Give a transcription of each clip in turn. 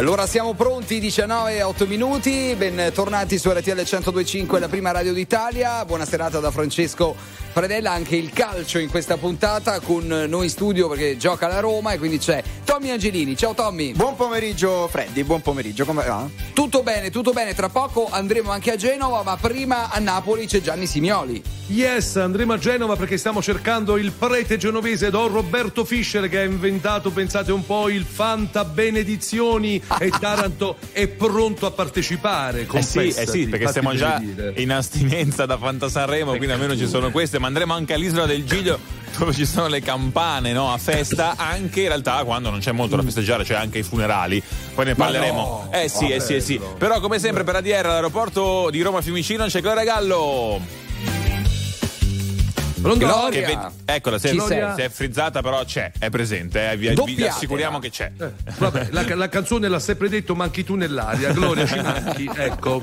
allora siamo pronti, 19 e 8 minuti, bentornati su RTL 1025, la prima radio d'Italia. Buona serata da Francesco Fredella, anche il calcio in questa puntata con noi in studio perché gioca la Roma e quindi c'è Tommy Angelini. Ciao Tommy. Buon pomeriggio Freddy, buon pomeriggio, come va? Tutto bene, tutto bene, tra poco andremo anche a Genova, ma prima a Napoli c'è Gianni Simioli. Yes, andremo a Genova perché stiamo cercando il prete genovese Don Roberto Fischer che ha inventato, pensate un po', il Fanta Benedizioni e Taranto è pronto a partecipare. Eh sì, eh sì, perché siamo già dire. in astinenza da Fanta Sanremo, quindi almeno ci sono queste, ma andremo anche all'isola del Giglio dove ci sono le campane no? a festa, anche in realtà quando non c'è molto da festeggiare c'è anche i funerali, poi ne parleremo. No, eh sì, eh sì, eh sì. Però come sempre per ADR all'aeroporto di Roma Fiumicino c'è Gloria Gallo. Gloria. Che, eccola, si è, si è, frizzata, però c'è, è presente. Eh, vi, vi, assicuriamo che c'è. Eh, vabbè, la, la, canzone l'ha sempre detto, manchi tu nell'aria. Gloria, ci manchi, ecco.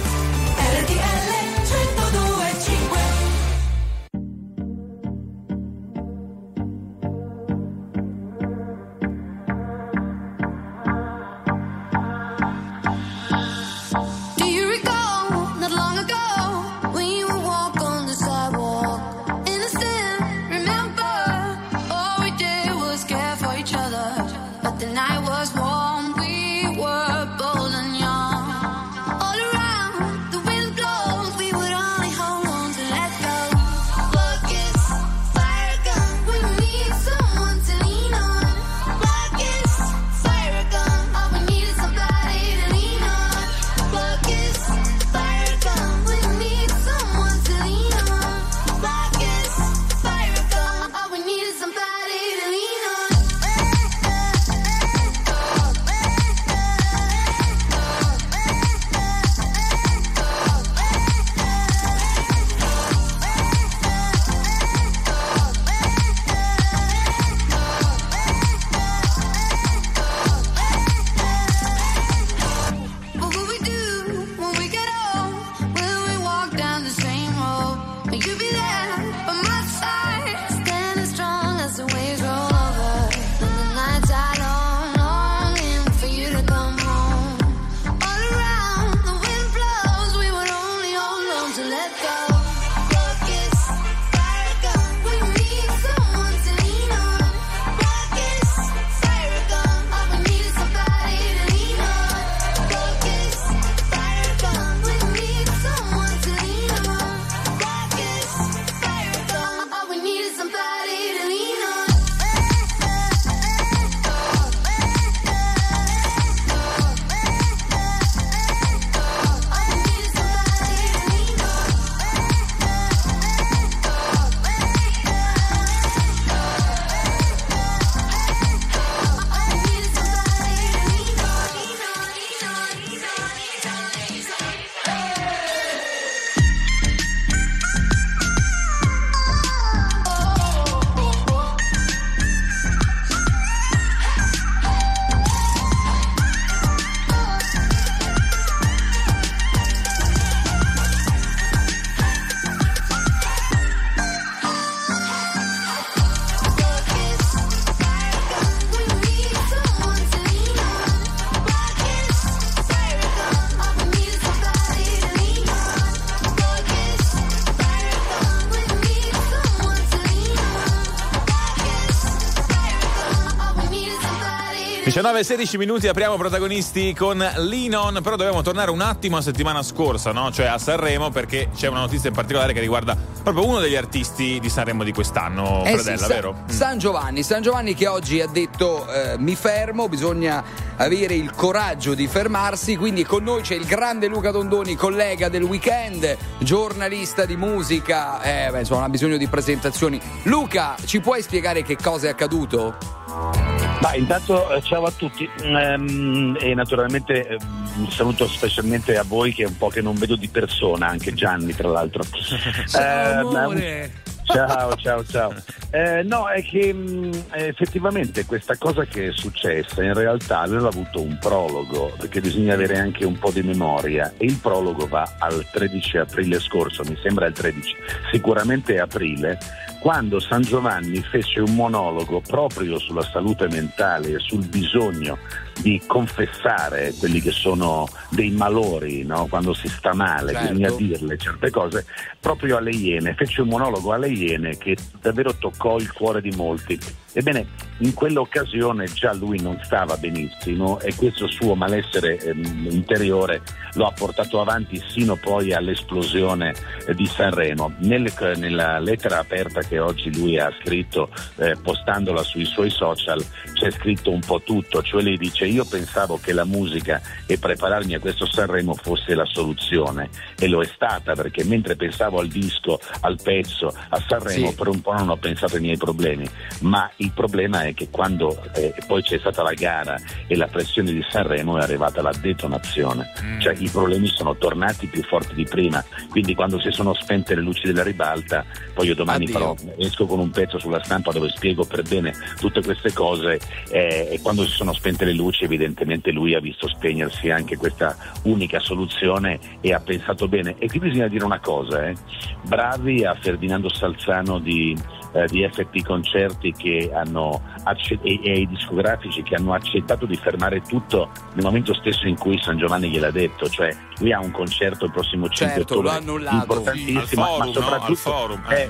19-16 minuti apriamo protagonisti con Linon, però dobbiamo tornare un attimo a settimana scorsa, no? cioè a Sanremo, perché c'è una notizia in particolare che riguarda proprio uno degli artisti di Sanremo di quest'anno, eh Predella, sì, vero? San Giovanni, San Giovanni che oggi ha detto eh, mi fermo, bisogna avere il coraggio di fermarsi, quindi con noi c'è il grande Luca Dondoni, collega del weekend, giornalista di musica, eh, beh, insomma ha bisogno di presentazioni. Luca, ci puoi spiegare che cosa è accaduto? Ma intanto eh, ciao a tutti ehm, e naturalmente eh, un saluto specialmente a voi che è un po' che non vedo di persona, anche Gianni tra l'altro. ciao, eh, Ciao, ciao, ciao. Eh, no, è che mh, effettivamente questa cosa che è successa in realtà aveva avuto un prologo, perché bisogna avere anche un po' di memoria e il prologo va al 13 aprile scorso, mi sembra il 13, sicuramente aprile, quando San Giovanni fece un monologo proprio sulla salute mentale e sul bisogno di confessare quelli che sono dei malori, no? quando si sta male, certo. bisogna dirle certe cose, proprio alle Iene. Fece un monologo alle Iene che davvero toccò il cuore di molti. Ebbene, in quell'occasione già lui non stava benissimo e questo suo malessere ehm, interiore lo ha portato avanti sino poi all'esplosione eh, di Sanremo. Nel, nella lettera aperta che oggi lui ha scritto, eh, postandola sui suoi social, c'è scritto un po' tutto, cioè lei dice io pensavo che la musica e prepararmi a questo Sanremo fosse la soluzione e lo è stata perché mentre pensavo al disco, al pezzo, a Sanremo sì. per un po' non ho pensato ai miei problemi, ma il problema è che quando eh, poi c'è stata la gara e la pressione di Sanremo è arrivata la detonazione, mm. cioè i problemi sono tornati più forti di prima, quindi quando si sono spente le luci della ribalta, poi io domani farò, esco con un pezzo sulla stampa dove spiego per bene tutte queste cose eh, e quando si sono spente le luci evidentemente lui ha visto spegnersi anche questa unica soluzione e ha pensato bene. E qui bisogna dire una cosa, eh. bravi a Ferdinando Salzano di eh, di FP Concerti accett- e, e ai discografici che hanno accettato di fermare tutto nel momento stesso in cui San Giovanni gliel'ha detto, cioè lui ha un concerto il prossimo 5 certo, ottobre importantissimo, forum, ma soprattutto, no? forum, eh,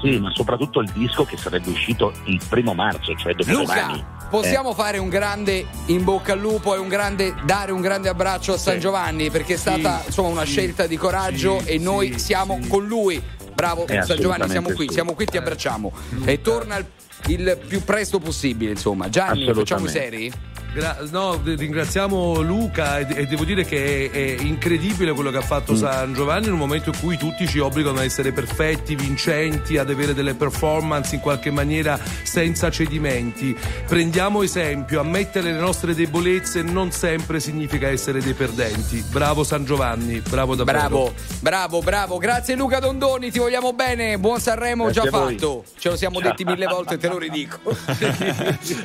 sì, ma soprattutto il disco che sarebbe uscito il primo marzo, cioè dopodomani. Possiamo eh. fare un grande in bocca al lupo e un grande, dare un grande abbraccio a San sì. Giovanni perché è stata sì, insomma, una sì, scelta di coraggio e noi siamo con lui Bravo, eh, San Giovanni, siamo qui, siamo qui, ti abbracciamo. E torna il, il più presto possibile, insomma. Gianni, facciamo i seri? Gra- no, ringraziamo Luca e, e, devo dire che è, è incredibile quello che ha fatto mm. San Giovanni in un momento in cui tutti ci obbligano a essere perfetti, vincenti, ad avere delle performance in qualche maniera senza cedimenti. Prendiamo esempio, ammettere le nostre debolezze non sempre significa essere dei perdenti. Bravo San Giovanni, bravo davvero. Bravo, bravo, bravo. Grazie Luca Dondoni, ti vogliamo bene. Buon Sanremo Grazie già fatto. Ce lo siamo detti mille volte, te lo ridico.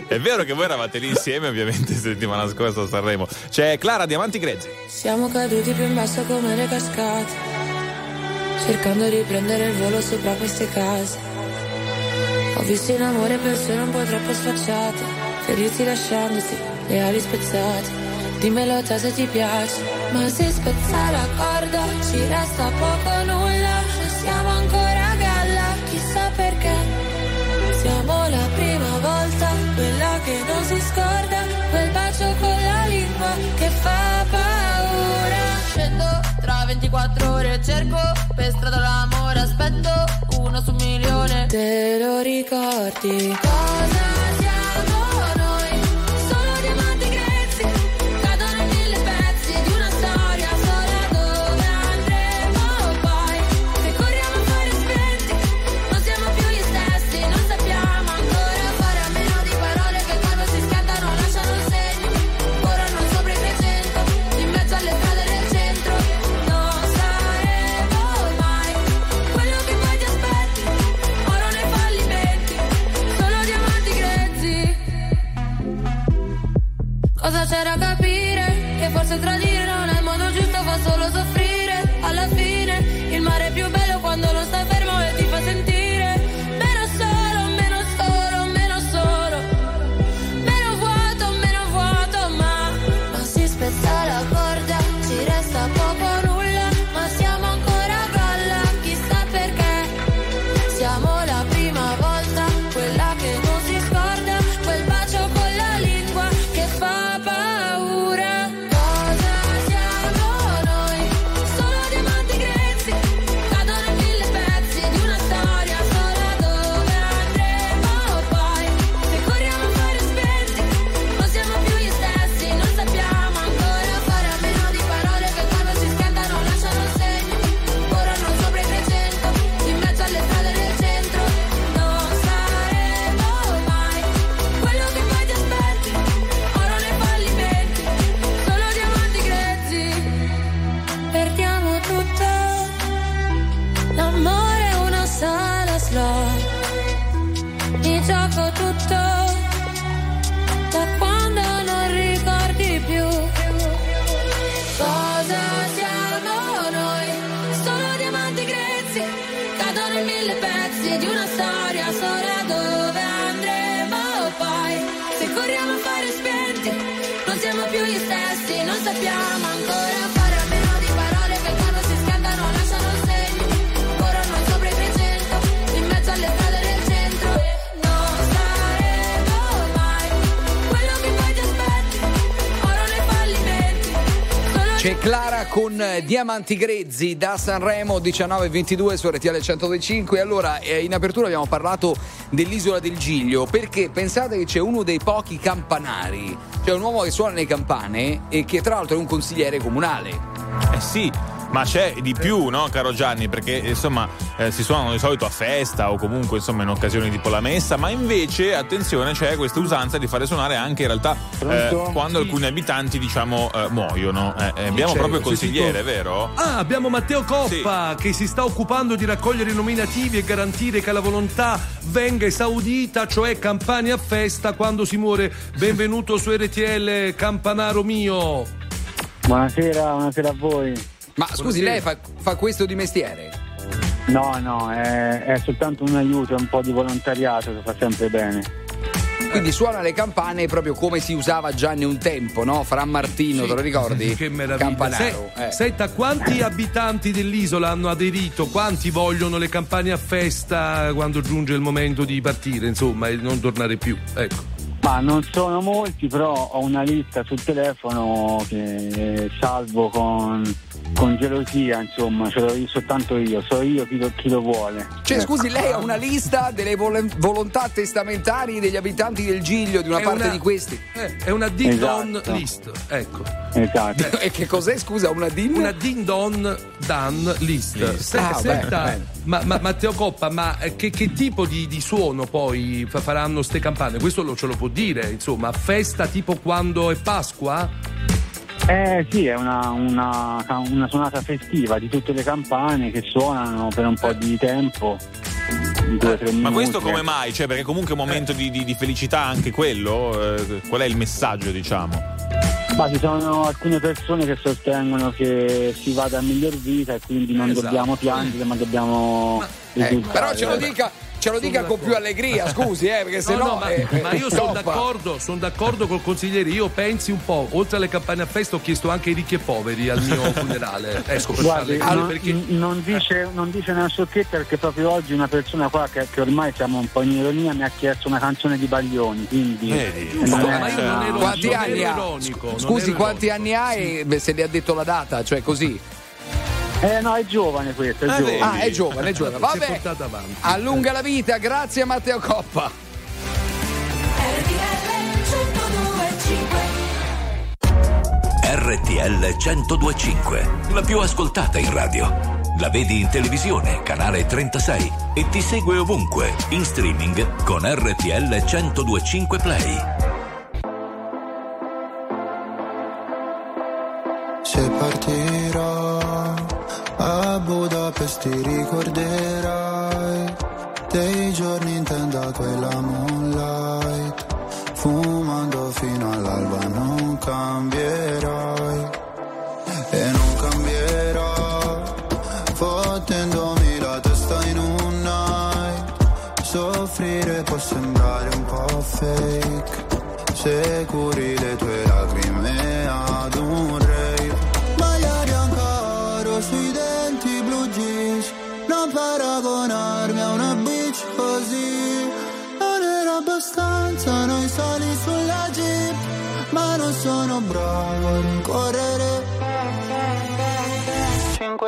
è vero che voi eravate lì insieme, ovviamente settimana scorsa a Sanremo. C'è Clara Diamanti Grezzi. Siamo caduti più in basso come le cascate, cercando di prendere il volo sopra queste case. Ho visto in amore persone un po' troppo sfacciate, feriti lasciandoti le ali spezzate. Dimmelo te se ti piace, ma se spezza la corda ci resta poco nulla, non siamo ancora a galla, chissà perché. Siamo la prima volta, quella che non si scorda 24 ore, cerco per strada l'amore, aspetto uno su un milione. Te lo ricordi? Cosa Clara con eh, Diamanti Grezzi da Sanremo 19.22 su RTL 125. Allora, eh, in apertura abbiamo parlato dell'isola del Giglio perché pensate che c'è uno dei pochi campanari, c'è un uomo che suona le campane e che tra l'altro è un consigliere comunale. Eh sì, ma c'è di più, no, caro Gianni? Perché insomma eh, si suonano di solito a festa o comunque insomma in occasioni tipo la messa, ma invece attenzione c'è questa usanza di fare suonare anche in realtà eh, quando alcuni abitanti diciamo eh, muoiono. Eh, eh, abbiamo proprio il consigliere, vero? Ah, abbiamo Matteo Coppa che si sta occupando di raccogliere i nominativi e garantire che la volontà venga esaudita, cioè campane a festa quando si muore. Benvenuto su RTL Campanaro mio. Buonasera, buonasera a voi. Ma scusi, Buonasera. lei fa, fa questo di mestiere? No, no, è, è soltanto un aiuto, è un po' di volontariato che fa sempre bene. Quindi suona le campane proprio come si usava già in un tempo, no? Fra Martino, Sì. te lo ricordi? Che meraviglia. Campanaro. Se- eh. Senta, quanti abitanti dell'isola hanno aderito? Quanti vogliono le campane a festa quando giunge il momento di partire, insomma, e non tornare più? Ecco. Ma non sono molti, però ho una lista sul telefono che salvo con, con gelosia, insomma, ce l'ho io soltanto io, so io chi lo, chi lo vuole. Cioè, Ecco. scusi, lei ha una lista delle vol- volontà testamentarie degli abitanti del Giglio, di una È parte una- di questi. Eh, è una din don Esatto. list, ecco. Esatto. E che cos'è, scusa, una DIN? Una din don dan list. Se- Ah, senta, bene, bene. Ma, ma- Matteo Coppa, ma eh, che, che tipo di, di suono poi fa- faranno ste campane? Questo lo, ce lo può dire, insomma, a festa tipo quando è Pasqua? Eh sì, è una, una, una suonata festiva di tutte le campane che suonano per un po' di tempo. Due tre minuti. Ma questo come eh. mai? Cioè, perché comunque è un momento di, di- di felicità anche quello? Eh, qual è il messaggio, diciamo? Ma ci sono alcune persone che sostengono che si vada a miglior vita e quindi non Esatto. dobbiamo piangere ma dobbiamo Eh, risultare. però ce lo dica, ce lo dica con più allegria, scusi, eh, perché se No, no. no, ma, eh, ma io sono d'accordo, sono d'accordo col consigliere. Io pensi un po', oltre alle campane a festa, ho chiesto anche ai ricchi e poveri al mio funerale. Ecco, per Guardi, farle- non, perché non dice, non dice una sciocchezza perché proprio oggi una persona qua che, che ormai siamo un po' in ironia mi ha chiesto una canzone di Baglioni, quindi non Ma io non ero- Quanti non anni ero ha? ironico, Scusi, quanti anni ha e beh, se le ha detto la data, cioè così. Eh no, è giovane questo, è Ah, giovane. Ah, è giovane, è giovane. Vabbè. Allunga la vita, grazie a Matteo Coppa. RTL 1025, la più ascoltata in radio. La vedi in televisione, canale 36 e ti segue ovunque, in streaming con RTL 1025 Play. Se partirò a Budapest ti ricorderai dei giorni in tenda quella moonlight fumando fino all'alba non cambierai e non cambierò fottendomi la testa in un night. Soffrire può sembrare un po' fake se curi le tue lacrime ad un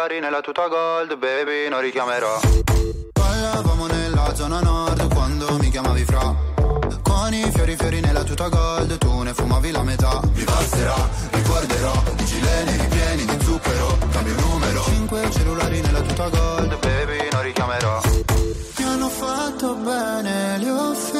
Cellulari nella tuta gold, baby, non richiamerò. Ballavamo nella zona nord quando mi chiamavi fra. Con i fiori fiori nella tuta gold, tu ne fumavi la metà. Mi passerà, ricorderò, di gileni ripieni di zucchero, cambio numero. Cinque cellulari nella tuta gold, baby, non richiamerò. Mi hanno fatto bene, li ho offese.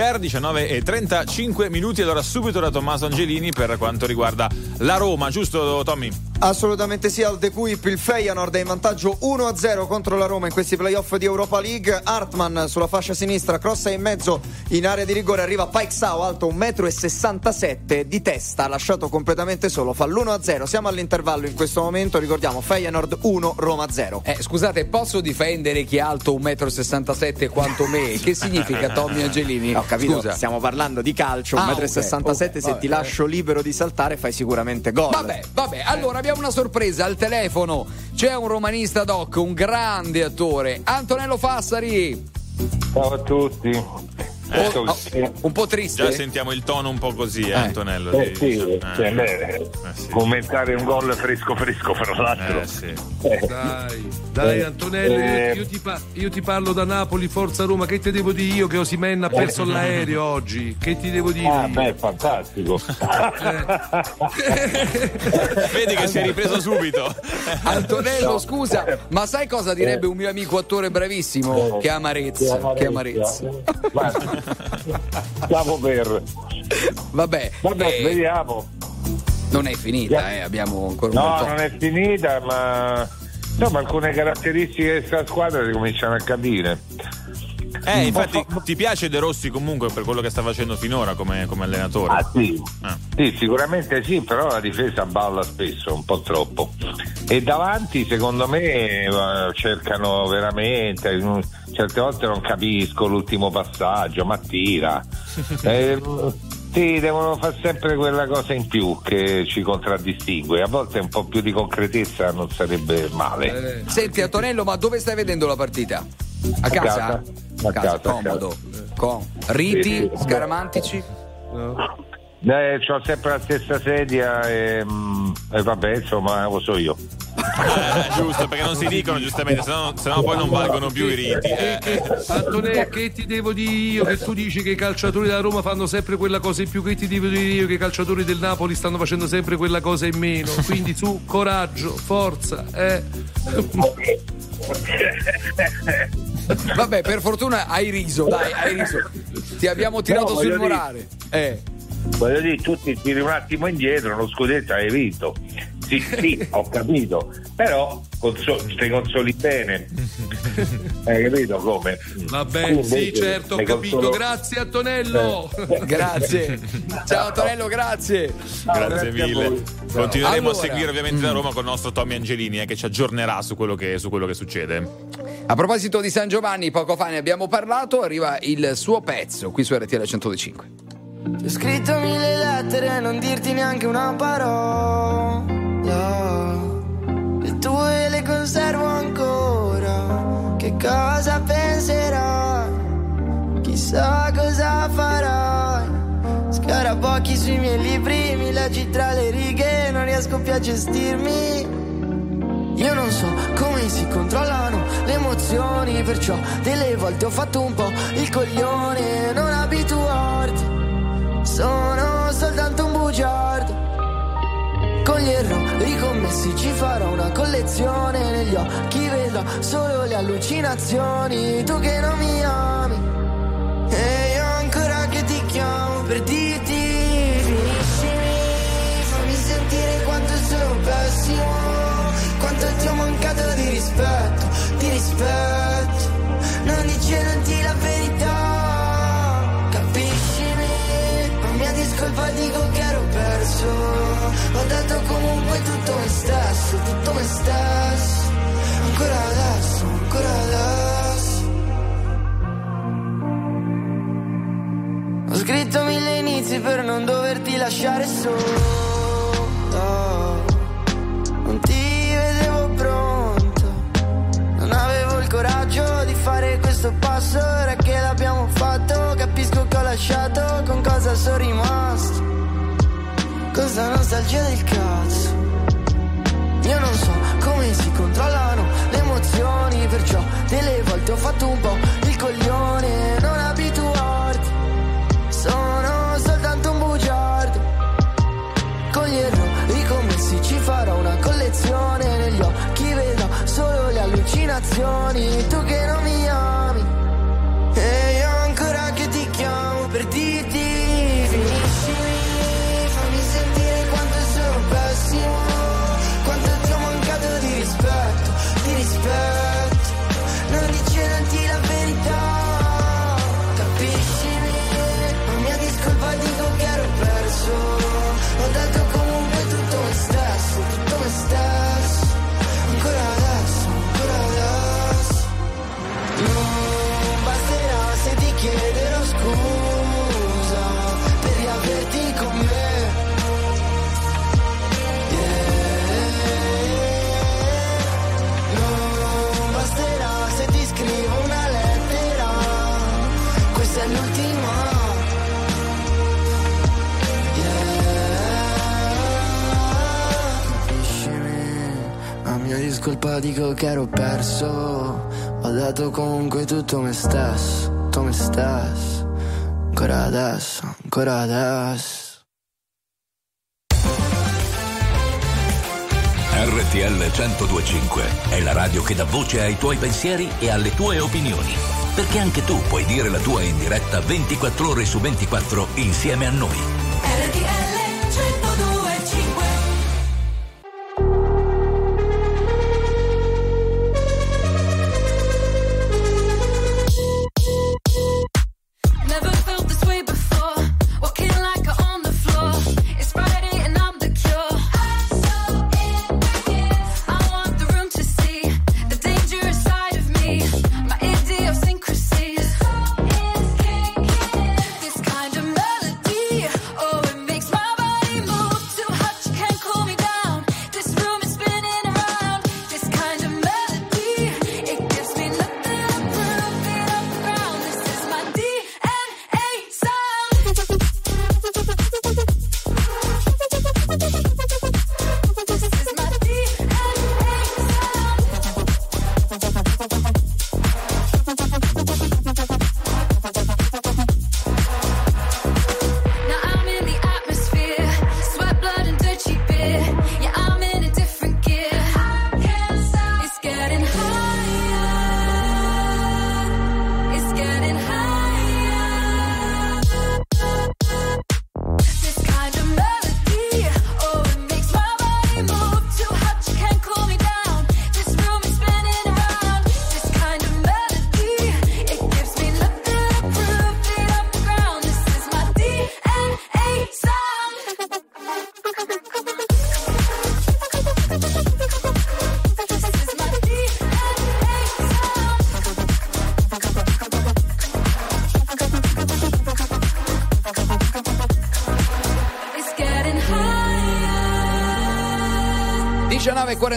Cher 19 e 35 minuti allora subito da Tommaso Angelini per quanto riguarda la Roma, giusto Tommy? Assolutamente sì, al De Kuip il Feyenoord è in vantaggio 1-0 contro la Roma in questi playoff di Europa League. Hartmann sulla fascia sinistra, crossa in mezzo in area di rigore, arriva Paixao alto 1,67 m di testa, lasciato completamente solo, fa l'1-0. Siamo all'intervallo in questo momento, ricordiamo Feyenoord 1, Roma 0. Eh, scusate, posso difendere chi è alto 1,67 m quanto me? Che significa Tommy Angelini? Ho capito, Scusa. stiamo parlando di calcio, Ah, 1,67 m, ok, ok, se vabbè, ti lascio libero di saltare fai sicuramente gol. Vabbè, vabbè, allora abbiamo una sorpresa al telefono. C'è un romanista doc, un grande attore, Antonello Fassari. Ciao a tutti. Oh, oh, un po' triste. Già sentiamo il tono un po' così, eh, Antonello. Eh di- sì, eh. cioè, beh, commentare un gol fresco fresco fra l'altro. Eh, sì. Dai, dai Eh, Antonello, io, eh, ti pa- io ti parlo da Napoli, Forza Roma, che ti devo dire io che Osimenna ha perso l'aereo oggi? Che ti devo dire? Ah, beh, fantastico. Vedi che si è ripreso subito. Antonello, scusa, ma sai cosa direbbe un mio amico attore bravissimo? Che amarezza, che amarezza. Stavo per. Vabbè, Vabbè, eh, vediamo. non è finita, eh, abbiamo ancora un No, bel po'. non è finita, ma insomma alcune caratteristiche di questa squadra si cominciano a capire. Eh, infatti, ti piace De Rossi comunque per quello che sta facendo finora come, come allenatore? Ah, sì. Ah. Sì, sicuramente sì, però la difesa balla spesso, un po' troppo. E davanti, secondo me, eh, cercano veramente. mm, Certe volte non capisco l'ultimo passaggio, ma tira. Eh, sì, devono fare sempre quella cosa in più che ci contraddistingue. A volte un po' più di concretezza non sarebbe male. Senti Antonello, ma dove stai vedendo la partita? A A casa? casa. A casa, a comodo. Com- Riti, Sì, sì. scaramantici? Eh, ho sempre la stessa sedia e, mm, e vabbè, insomma, lo so io. Eh, giusto, perché non si dicono giustamente, sennò, sennò poi non valgono più i riti. Che- eh. che- Antonello, che ti devo dire io? Che tu dici che i calciatori della Roma fanno sempre quella cosa in più, che ti devo dire io? Che i calciatori del Napoli stanno facendo sempre quella cosa in meno. Quindi su, coraggio, forza, eh. Vabbè, per fortuna hai riso, dai, hai riso. Ti abbiamo tirato No, sul voglio dire- morale. Eh. Voglio dire, tu ti tiri un attimo indietro, lo scudetto hai vinto. Sì, sì, ho capito, però consol- ti consoli bene. Hai capito come? Vabbè, Tu sì, certo, ho capito. consolo- Grazie Antonello. Grazie. Ciao Antonello, grazie. Grazie grazie a mille. Continueremo Allora, a seguire ovviamente mm. la Roma con il nostro Tommy Angelini eh, che ci aggiornerà su quello che, su quello che succede. A proposito di San Giovanni, poco fa ne abbiamo parlato, arriva il suo pezzo qui su RTL 105. Ti ho scritto mille lettere e non dirti neanche una parola. Le tue le conservo ancora. Che cosa penserai? Chissà cosa farai. Scarabocchi sui miei libri, mi leggi tra le righe, non riesco più a gestirmi. Io non so come si controllano le emozioni, perciò delle volte ho fatto un po' il coglione, non abituarti. Sono soltanto un bugiardo. Con gli errori commessi ci farò una collezione. Negli occhi vedrò solo le allucinazioni. Tu che non mi ami. E io ancora che ti chiamo per dirti finiscimi. Fammi sentire quanto sono pessimo. Quanto ti ho mancato di rispetto, di rispetto. Non dicendoti la verità. Ho dato comunque tutto me stesso, tutto me stesso. Ancora adesso, ancora adesso. Ho scritto mille inizi per non doverti lasciare solo. Non ti vedevo pronto. Non avevo il coraggio di fare questo passo. Ora che l'abbiamo fatto, capisco che ho lasciato. Con cosa sono rimasto? Con sta nostalgia del cazzo. Io non so come si controllano le emozioni. Perciò delle volte ho fatto un po' il coglione. Non abituarti. Sono soltanto un bugiardo. Con gli errori commessi ci farò una collezione Negli occhi vedo solo le allucinazioni Tu che non mi dico che ero perso. Ho dato comunque tutto me stesso, tutto me stesso. Ancora adesso, ancora adesso. RTL 1025 è la radio che dà voce ai tuoi pensieri e alle tue opinioni. Perché anche tu puoi dire la tua in diretta 24 ore su 24 insieme a noi.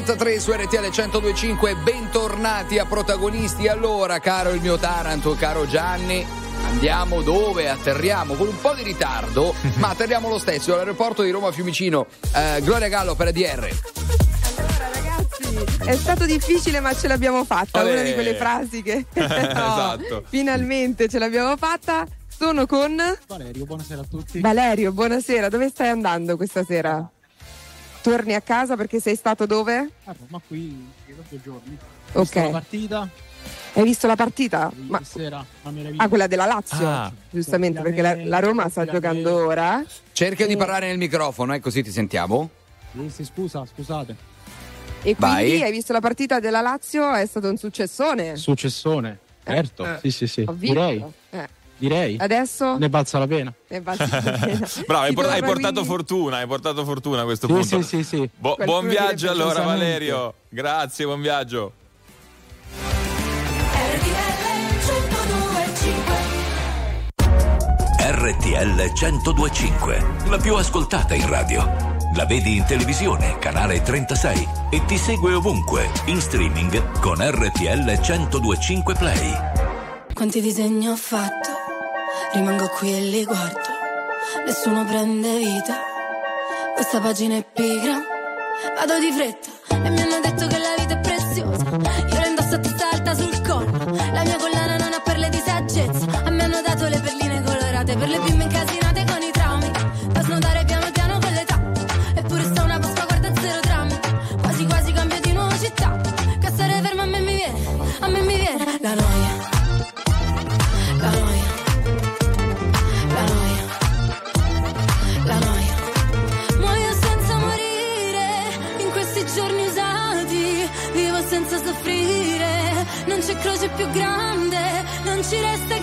19.43 su RTL 1025, bentornati a protagonisti. Allora, caro il mio Taranto, caro Gianni, andiamo dove? Atterriamo con un po' di ritardo, ma atterriamo lo stesso all'aeroporto di Roma Fiumicino. Eh, Gloria Gallo per ADR. È stato difficile, ma ce l'abbiamo fatta. Olè. Una di quelle frasi che No, Esatto. finalmente ce l'abbiamo fatta. Sono con Valerio, buonasera a tutti. Valerio. Buonasera. Dove stai andando questa sera? Torni a casa perché sei stato dove? A Roma qui da due giorni. Ok. Ho visto la partita Hai visto la partita? Ma- ieri sera, una meraviglia. Ah, quella della Lazio, Ah. giustamente, perché la, la Roma sta giocando ora. Cerca di parlare nel microfono, eh, così ti sentiamo. Sì, sì, scusa, scusate. E Vai. quindi hai visto la partita della Lazio? È stato un successone. Successone, certo. Eh. Sì, sì, sì. Direi, Eh, direi. Adesso Ne balza la pena. ne basta la pena. Bravo, hai, por- hai portato fortuna, hai portato fortuna a questo Sì, punto. sì, sì, sì. Bo- buon viaggio allora. Valerio. Grazie, buon viaggio. RTL 1025, la più ascoltata in radio. La vedi in televisione, canale 36 e ti segue ovunque, in streaming con RTL 1025 Play. Quanti disegni ho fatto, rimango qui e li guardo, nessuno prende vita, questa pagina è pigra, vado di fretta e mi hanno detto che più grande, non ci resta che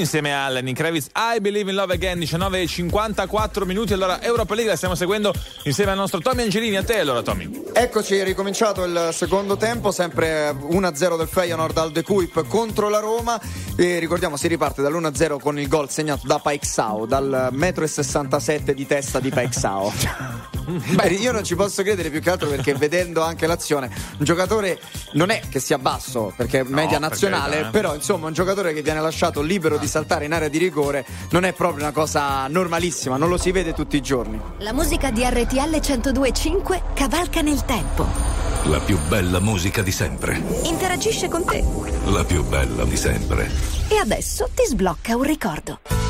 Insieme a Lenny Kravitz. I Believe in Love Again 19 e 54 minuti. Allora Europa League la stiamo seguendo insieme al nostro Tommy Angelini. A te allora Tommy. Eccoci, è ricominciato il secondo tempo, sempre 1-0 del Feyenoord al De Kuip contro la Roma. E ricordiamo si riparte dall'1-0 con il gol segnato da Paixao, dal metro e 67 di testa di Paixao. Beh, io non ci posso credere più che altro perché vedendo anche l'azione, un giocatore non è che sia basso perché è media per nazionale, eh. però insomma un giocatore che viene lasciato libero di saltare in area di rigore non è proprio una cosa normalissima, non lo si vede tutti i giorni. La musica di RTL 102.5 cavalca nel tempo. La più bella musica di sempre. Interagisce con te. La più bella di sempre. E adesso ti sblocca un ricordo.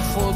Senza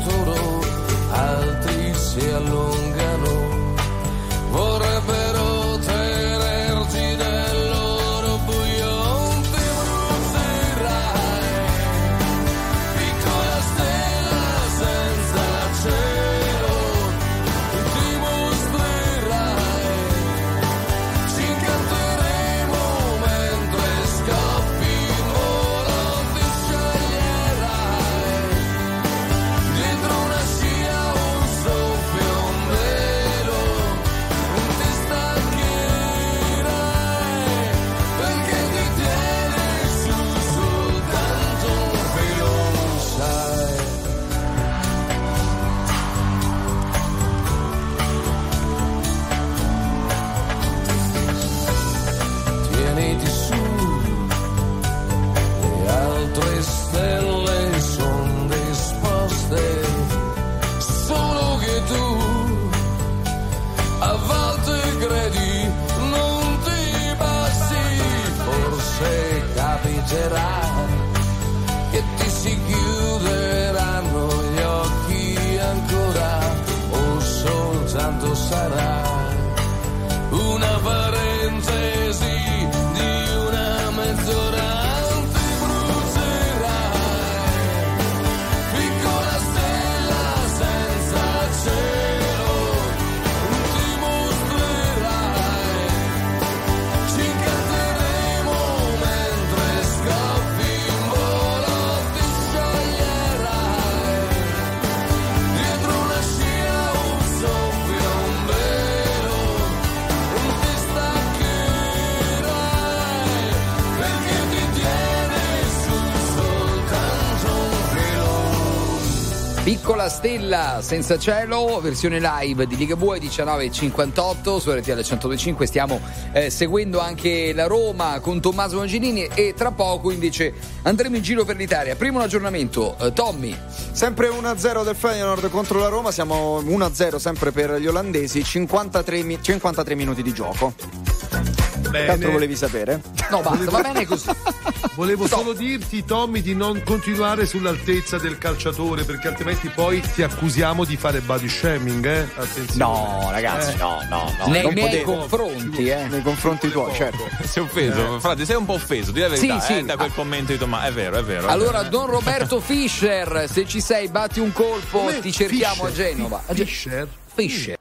Piccola stella senza cielo, versione live di Liga Bue 19.58 su RTL 125. Stiamo eh, seguendo anche la Roma con Tommaso Angelini e tra poco invece andremo in giro per l'Italia. Primo aggiornamento, eh, Tommy. Sempre 1-0 del Feyenoord contro la Roma, siamo 1-0 sempre per gli olandesi, 53, mi- 53 minuti di gioco. Che altro volevi sapere? No, basta, va bene così. Volevo solo dirti, Tommy, di non continuare sull'altezza del calciatore, perché altrimenti poi ti accusiamo di fare body shaming, eh? Attenzione. No, ragazzi, no, no, no. Nei non miei potevo. confronti, eh. Nei confronti tuoi, certo. sei offeso frate sei un po' offeso di la verità Sì, sì. eh, da quel commento di Tommaso è vero è vero è Allora, vero. Don Roberto Fischer, se ci sei, batti un colpo, Come? ti cerchiamo Fischer? a Genova. Fischer? Fischer.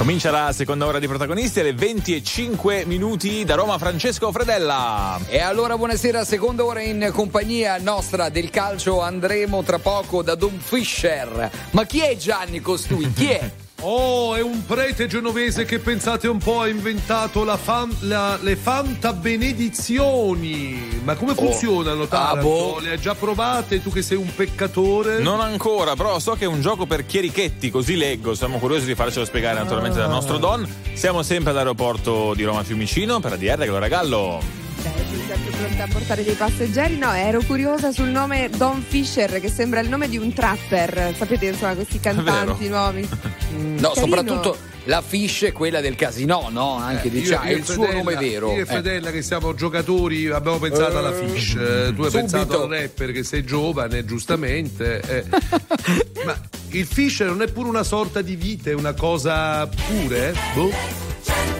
Comincia la seconda ora di protagonisti alle 20 e 5 minuti da Roma Francesco Fredella E allora buonasera, seconda ora in compagnia nostra del calcio andremo tra poco da Don Fischer. Ma chi è Gianni costui? Chi è? Oh, è un prete genovese che pensate un po' ha inventato la fan- la- le fantabenedizioni. Ma come funzionano, Taranto? boh. Le hai già provate? Tu che sei un peccatore? non ancora, però so che è un gioco per chierichetti, così leggo. Siamo curiosi di farcelo spiegare naturalmente dal nostro Don. Siamo sempre all'aeroporto di Roma Fiumicino per ADR, allora Gallo sempre pronta a portare dei passeggeri. No, ero curiosa sul nome Don Fisher, che sembra il nome di un trapper. Sapete, insomma, questi cantanti nuovi. Mm, no, carino. soprattutto la Fish è quella del casino, no? Anche eh, diciamo, è il suo fedella, nome vero. Io e eh. Fedella eh. che siamo giocatori abbiamo pensato alla eh, Fish, eh, tu hai pensato al rapper che sei giovane, giustamente. Eh. ma il Fish non è pure una sorta di vite, è una cosa pure? Boh.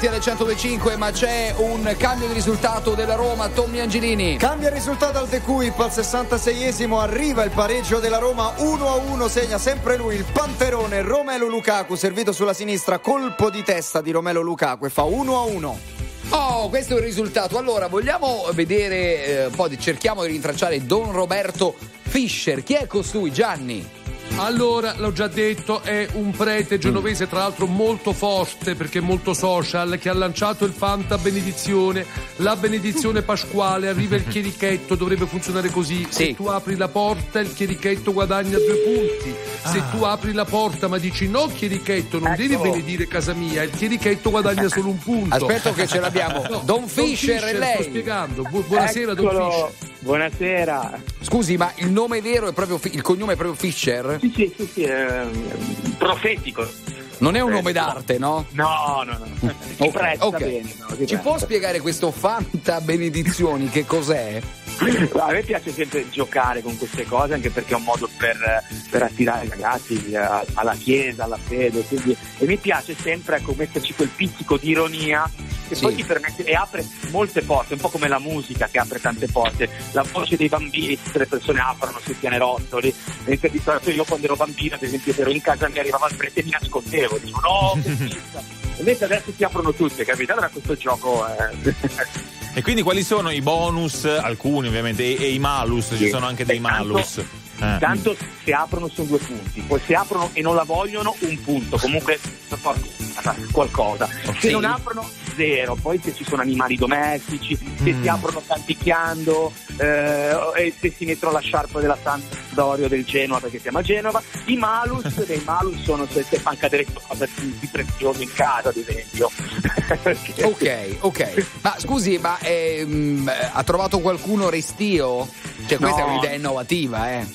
RTL 125, ma c'è un cambio di risultato della Roma, Tommy Angelini. Cambia il risultato al De Cuip al 66esimo, arriva il pareggio della Roma 1-1, segna sempre lui il panterone Romelo Lukaku, servito sulla sinistra, colpo di testa di Romelo Lukaku e fa 1-1. Oh, questo è il risultato. Allora, vogliamo vedere eh, un po' di cerchiamo di rintracciare Don Roberto Fischer. Chi è costui, Gianni? Allora, l'ho già detto, è un prete genovese, tra l'altro molto forte perché molto social, che ha lanciato il Fanta Benedizione, la benedizione pasquale, arriva il chierichetto, dovrebbe funzionare così. Se tu apri la porta, il chierichetto guadagna due punti. Se tu apri la porta ma dici no chierichetto, non devi benedire casa mia, il chierichetto guadagna solo un punto. Aspetta che ce l'abbiamo. Don Fischer, è lei. Sto spiegando. Bu- buonasera, Don Eccolo. Buonasera. Scusi, ma il nome vero è proprio il cognome è proprio Fischer? Sì, sì, sì, sì, è profetico. Non è un nome d'arte, no? No, no, no. Si Ok, presta ok. bene. no, Ci presta. può spiegare questo Fanta Benedizioni che cos'è? A me piace sempre giocare con queste cose anche perché è un modo per, per attirare i ragazzi eh, alla chiesa, alla fede. quindi- e mi piace sempre ecco, metterci quel pizzico di ironia che Sì. poi ti permette e apre molte porte, un po' come la musica che apre tante porte. La voce dei bambini, tutte le persone aprono sui pianerottoli. Io quando ero bambino, ad esempio, se ero in casa mi arrivava il prete e mi nascondevo, dicevo no, che schifo. Invece adesso si aprono tutte, capito? Allora questo gioco è... E quindi quali sono i bonus? Alcuni ovviamente, e, e i malus, ci sono anche dei malus. Eh. Tanto se aprono sono due punti, poi se aprono e non la vogliono un punto, comunque qualcosa. Se Sì. non aprono zero, poi se ci sono animali domestici, se Mm. si aprono canticchiando, eh, e se si mettono la sciarpa della Sampdoria o del Genoa perché siamo a Genova, i malus, dei malus sono se, se fanno cadere qualcosa di, prezioso in casa ad esempio. Ok, ok. Ma scusi, ma ehm, ha trovato qualcuno restio? Cioè, questa No. è un'idea innovativa, eh?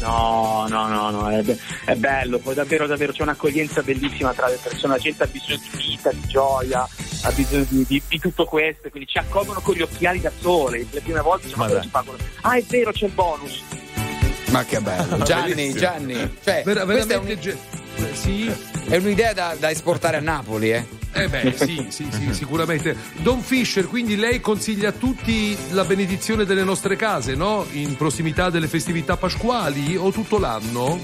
No, no, no, no, è, be- è bello, poi davvero, davvero c'è un'accoglienza bellissima tra le persone, la gente ha bisogno di vita, di gioia, ha bisogno di, di- di tutto questo, quindi ci accolgono con gli occhiali da sole, le prime volte diciamo, ci pagano? Ah, è vero, c'è il bonus. Ma che bello. Gianni. Gianni. Cioè, Ver- questa è, veramente un- ge- sì. è un'idea da, da esportare a Napoli, eh? Eh beh, sì, sì, sì, sicuramente. Don Fischer, quindi lei consiglia a tutti la benedizione delle nostre case, no? In prossimità delle festività pasquali o tutto l'anno?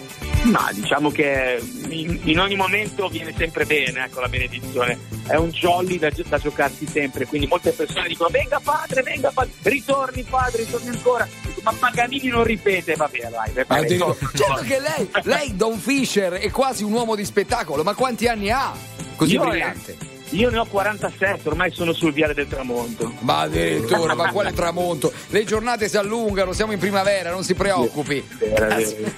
Ma diciamo che in, in ogni momento viene sempre bene, ecco, la benedizione. È un jolly da, da giocarsi sempre, quindi molte persone dicono venga padre, venga padre, ritorni padre, ritorni ancora. Dico, Ma Paganini non ripete, vabbè, dai, vai, Addirittura- ritorno. Certo che lei, lei, Don Fischer, è quasi un uomo di spettacolo, ma quanti anni ha? Così Io, eh, brillante. Io ne ho 47, ormai sono sul viale del tramonto. Ma addirittura, ma quale tramonto? Le giornate si allungano, siamo in primavera, non si preoccupi. Grazie,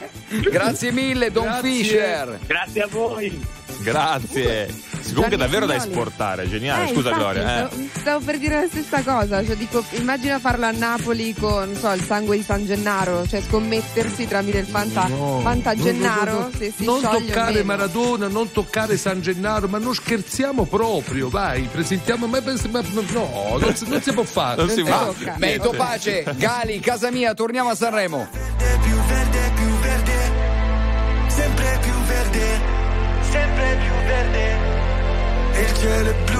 Grazie mille, Don Grazie. Fischer. Grazie a voi. Grazie. Comunque è davvero da esportare, geniale. Eh, Scusa infatti, Gloria. eh. Stavo, per dire la stessa cosa, cioè dico, immagina farlo a Napoli con non so, il sangue di San Gennaro, cioè scommettersi tramite il Fanta, No, Fanta Gennaro no, no. se si non toccare meno. Maradona, non toccare San Gennaro, ma non scherziamo proprio, vai, presentiamo. Ma, ma- ma- no, non si, non si può fare. Non si tocca. Metto pace, Gali, casa mia, torniamo a Sanremo. più verde, più verde, sempre più verde, sempre più verde. E il cielo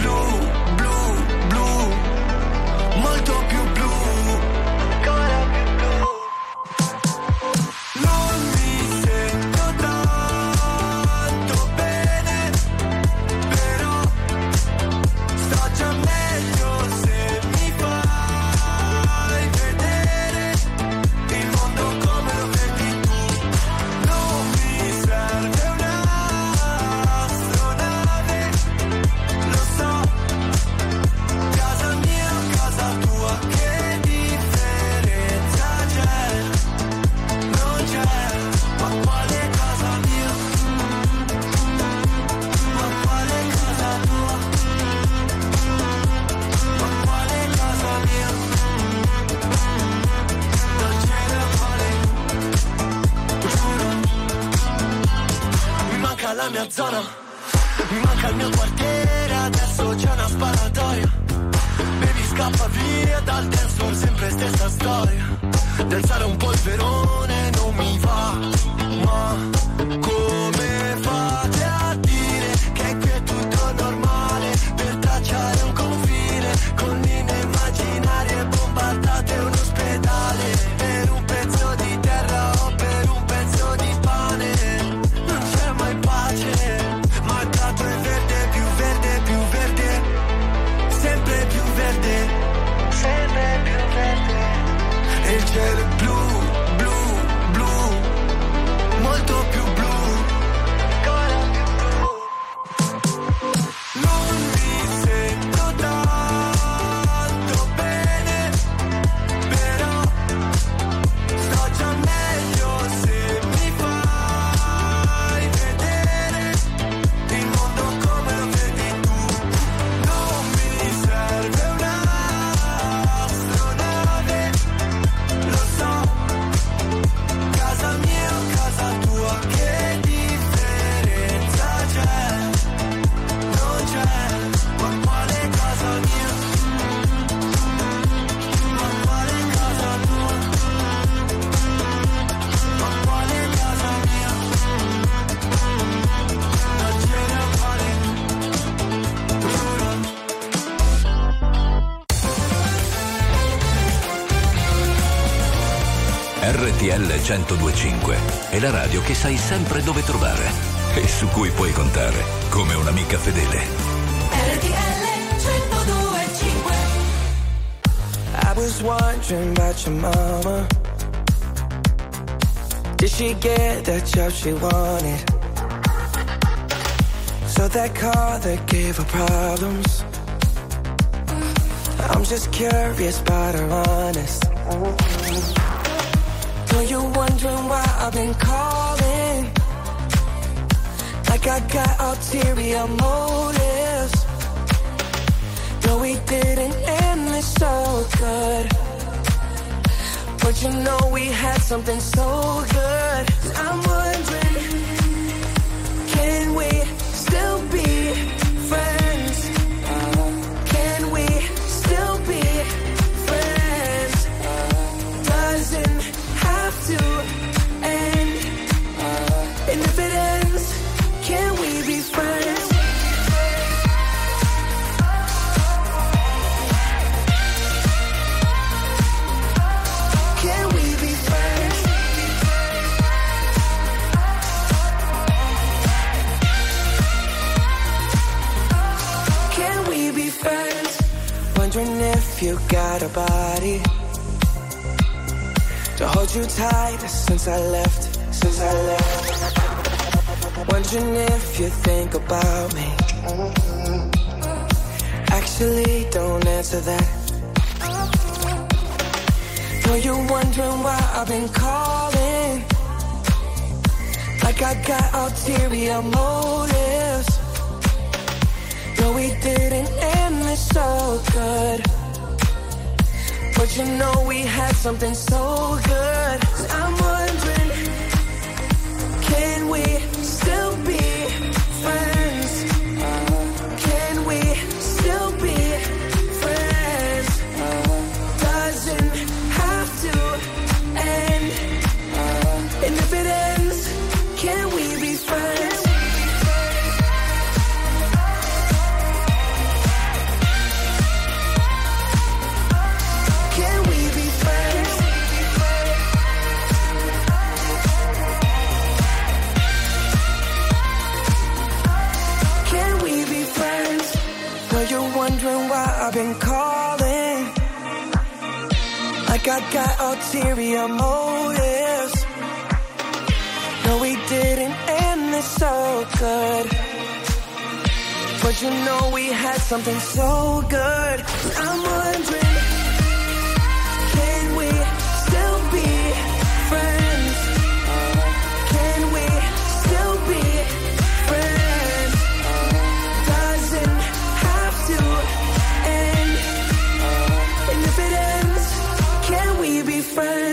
1025 è la radio che sai sempre dove trovare e su cui puoi contare come un'amica fedele. RTL 1025 I was wondering about your mama. Did she get that job she wanted? So that car that gave her problems. I'm just curious about her honest. I've been calling. Like I got ulterior motives. No, we didn't end this so good. But you know we had something so good. I'm wondering, you got a body to hold you tight since I left. Since I left. Wondering if you think about me. Actually, don't answer that. Were you're wondering why I've been calling? Like I got ulterior motives. No, we didn't end this so good. But you know we had something so good. Got ulterior motives. No, we didn't end this so good. But you know we had something so good. I'm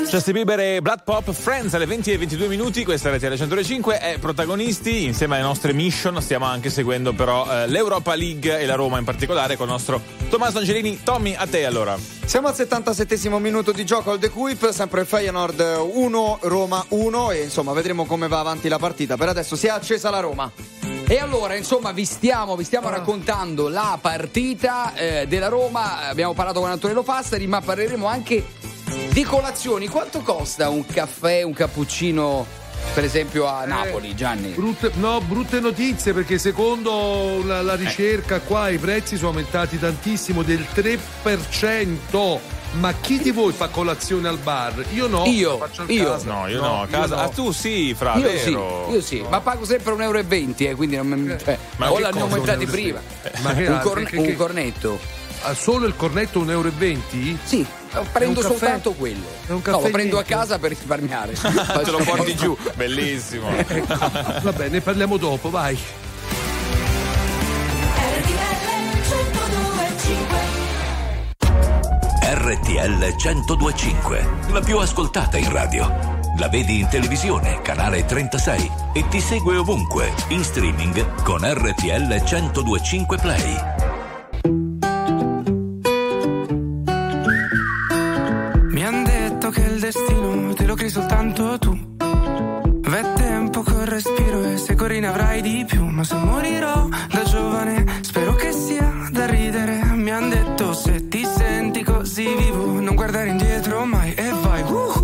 Justin Bieber e Blood Pop Friends alle 20 e 22 minuti, questa è RTL 105 è protagonisti insieme alle nostre mission, stiamo anche seguendo però eh, l'Europa League e la Roma in particolare con il nostro Tommaso Angelini. Tommy, a te allora. Siamo al 77 minuto di gioco al The Quip, sempre Feyenoord 1, Roma 1 e insomma vedremo come va avanti la partita. Per adesso si è accesa la Roma. E allora, insomma, vi stiamo, vi stiamo raccontando la partita eh, della Roma. Abbiamo parlato con Antonello Pastari, ma parleremo anche di colazioni. Quanto costa un caffè, un cappuccino, per esempio, a Napoli, Gianni? Brutte, no, brutte notizie perché secondo la, la ricerca qua i prezzi sono aumentati tantissimo del 3%. Ma chi di voi fa colazione al bar? Io no. Io, io. casa. No, io no, a casa. no. Ah, tu sì, fra, Io vero? sì, io sì, ma pago sempre 1,20 euro, eh, quindi non mi. Cioè, Ma o l'hanno 1,20? prima. Ma che un, corne- Che- un che- cornetto. Solo il cornetto 1,20 euro? Sì, prendo soltanto quello. No, lo prendo a casa per risparmiare. Te lo porti giù, bellissimo. Va bene, ne parliamo dopo, vai. RTL 1025, la più ascoltata in radio. La vedi in televisione, canale 36 e ti segue ovunque, in streaming con RTL 1025 Play. Crei soltanto tu. V'è tempo col respiro e se corri ne avrai di più. Ma se morirò da giovane, spero che sia da ridere. Mi han detto se ti senti così vivo, non guardare indietro mai e vai. uhu.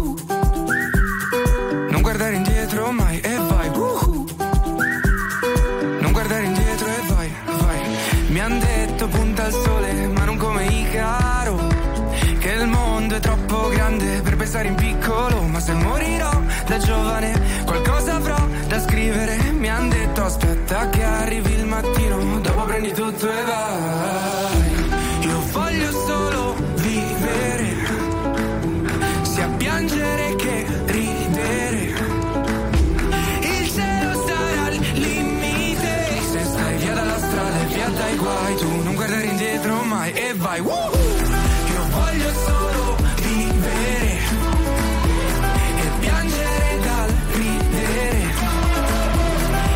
Vai. Woohoo! Io voglio solo vivere e piangere dal ridere.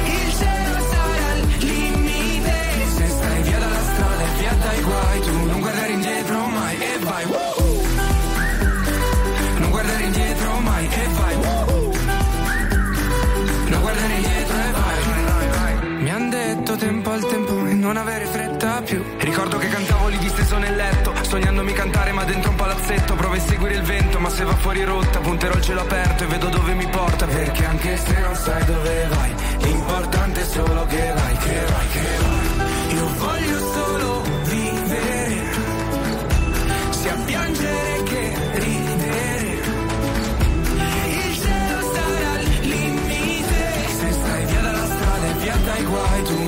Il cielo sarà al limite. Se stai via dalla strada e via dai guai, tu non guardare indietro mai e vai. Woohoo! Non guardare indietro mai e vai. Woohoo! Non guardare indietro e vai. Mi han detto tempo al tempo e non avere fuori rotta, punterò il cielo aperto e vedo dove mi porta. Perché anche se non sai dove vai, l'importante è solo che vai, che vai, che vai. Io voglio solo vivere, sia piangere che ridere. Il cielo sarà al limite. Se stai via dalla strada e via dai guai, tu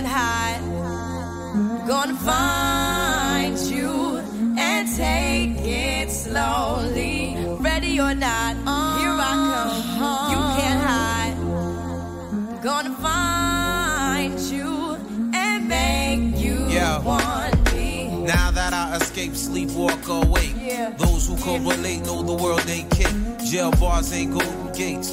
Can't hide. Gonna find you and take it slowly. Ready or not, uh, here I come. You can't hide. Gonna find you and make you Yeah. want me. Now that I escape, sleep, walk awake. Yeah. Those who correlate know the world ain't kick. Jail bars ain't golden gates.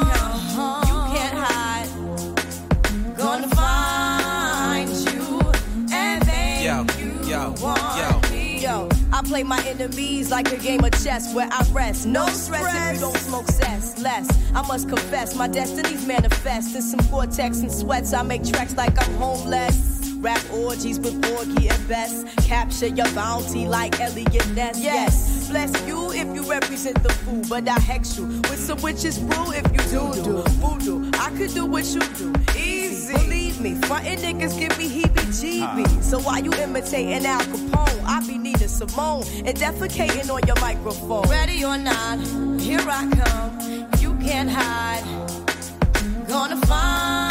I play my enemies like a game of chess where I rest. No stress if you don't smoke cess. Less, I must confess, my destinies manifest. In some cortex and sweats, I make tracks like I'm homeless. Rap orgies with Borgie and Best. Capture your bounty like Elliot Ness. Yes, bless you if you represent the fool, but I hex you with some witches brew if you do do voodoo. I could do what you do, easy. Believe me, frontin' niggas give me heebie-jeebies. So why you imitating Al Capone? I be needing Simone and defecating on your microphone. Ready or not, here I come. You can't hide. Gonna find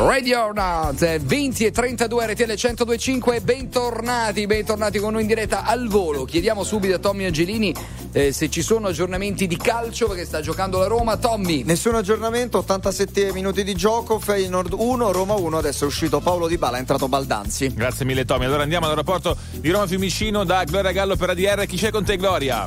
Radio or Not, eh, 20 e 32 RTL 1025, bentornati, bentornati con noi in diretta al volo. Chiediamo subito a Tommy Angelini eh, se ci sono aggiornamenti di calcio perché sta giocando la Roma. Tommy. Nessun aggiornamento, 87 minuti di gioco, Feyenoord 1, Roma 1, adesso è uscito Paolo Di Bala, è entrato Baldanzi. Grazie mille Tommy. Allora andiamo all'aeroporto di Roma Fiumicino da Gloria Gallo per ADR. Chi c'è con te Gloria?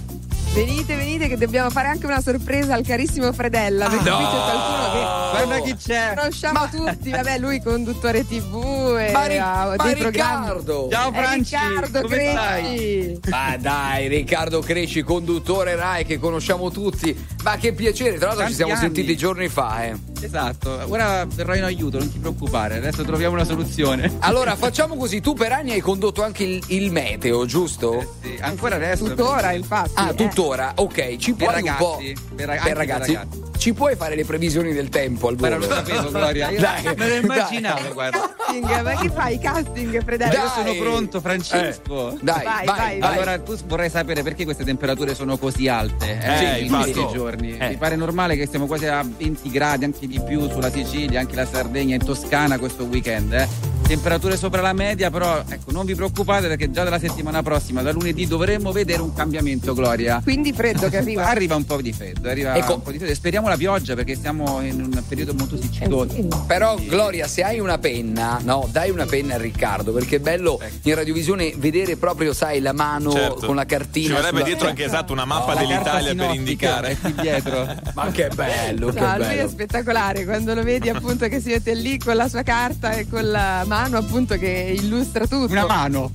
Venite, venite, che dobbiamo fare anche una sorpresa al carissimo Fredella. Perché no! qui c'è qualcuno che Guarda chi c'è. conosciamo tutti. Vabbè, lui conduttore TV e Ma Ri- ma dei. Riccardo! Ciao È Franci, Riccardo come Cresci. Ah dai, Riccardo Cresci, conduttore Rai che conosciamo tutti. Ma che piacere, tra l'altro Tanti ci siamo anni. sentiti giorni fa, eh. Esatto, ora verrò in aiuto, non ti preoccupare, adesso troviamo una soluzione. Allora, facciamo così, tu per anni hai condotto anche il, il meteo, giusto? Sì, ancora adesso. Tuttora, infatti. Ah, eh. tuttora. Tuttora, ok, ci puoi un po'. ragazzi, per rag- per anche per ragazzi, ragazzi. Ci puoi fare le previsioni del tempo al Ma volo? non lo sapevo, Gloria. Dai, me lo dai. immaginavo, guarda. Ma che fai? Casting, Frederico? Io sono pronto, Francesco. Eh, dai, Vai, vai, vai. Allora, tu vorrei sapere perché queste temperature sono così alte eh, Sì, in questi giorni. Eh. Mi pare normale che stiamo quasi a 20 gradi, anche di più sulla Sicilia, anche la Sardegna, in Toscana questo weekend. eh. Temperature sopra la media, però ecco, non vi preoccupate perché già dalla settimana prossima, da lunedì, dovremmo vedere un cambiamento, Gloria. Quindi freddo che arriva. Arriva un po' di freddo, arriva Ecco. un po' di freddo. E speriamo la pioggia perché siamo in un periodo molto siccitoso. Però Gloria, se hai una penna, no, dai una penna a Riccardo, perché è bello in radiovisione vedere proprio, sai, la mano Certo. con la cartina. Ci vorrebbe sulla- dietro anche esatto una mappa carta dell'Italia per indicare. dietro. Ma che bello, che No, lui è bello. spettacolare quando lo vedi appunto che si mette lì con la sua carta e con la mano appunto che illustra tutto. Una mano,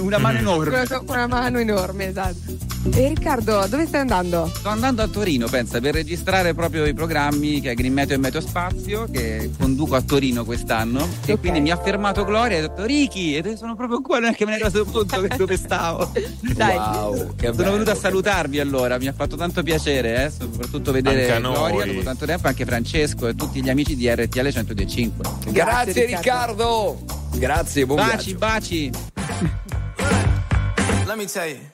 una mano enorme. Con una mano enorme, esatto. E Riccardo, dove stai andando? Sto andando a Torino, pensa, per registrare proprio i programmi che è Green Meteo e Meteo Spazio, che conduco a Torino quest'anno. E quindi mi ha fermato Gloria e ha detto Ricky, e sono proprio qua, non è che me ne ero reso conto dove stavo. Dai. Wow, che Sono bello. venuto a salutarvi allora, mi ha fatto tanto piacere, eh, soprattutto vedere Anche. Gloria dopo tanto tempo, anche Francesco e tutti gli amici di RTL 125. Grazie, Riccardo. Grazie, buon Baci, viaggio. baci. Let me tell. You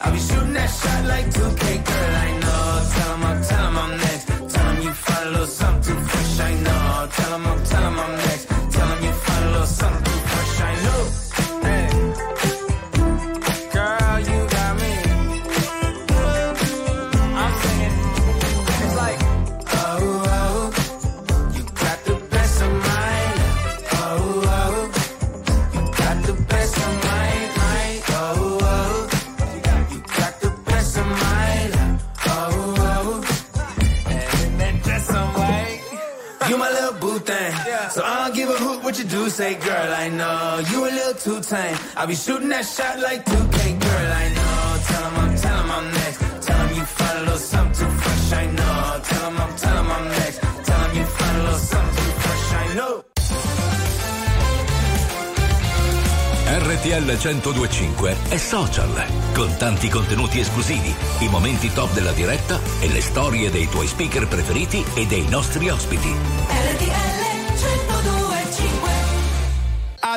I'll be shooting that shot like 2K, girl, I what you do. Say, girl, I know you a little too tame. I'll be shooting that shot like 2K, girl, I know. Tell him I'm, tell him I'm next. Tell him you find a little something too fresh, I know. Tell him I'm, tell him I'm next. Tell him you find a little something too fresh, I know. RTL 1025 è social, con tanti contenuti esclusivi, i momenti top della diretta e le storie dei tuoi speaker preferiti e dei nostri ospiti.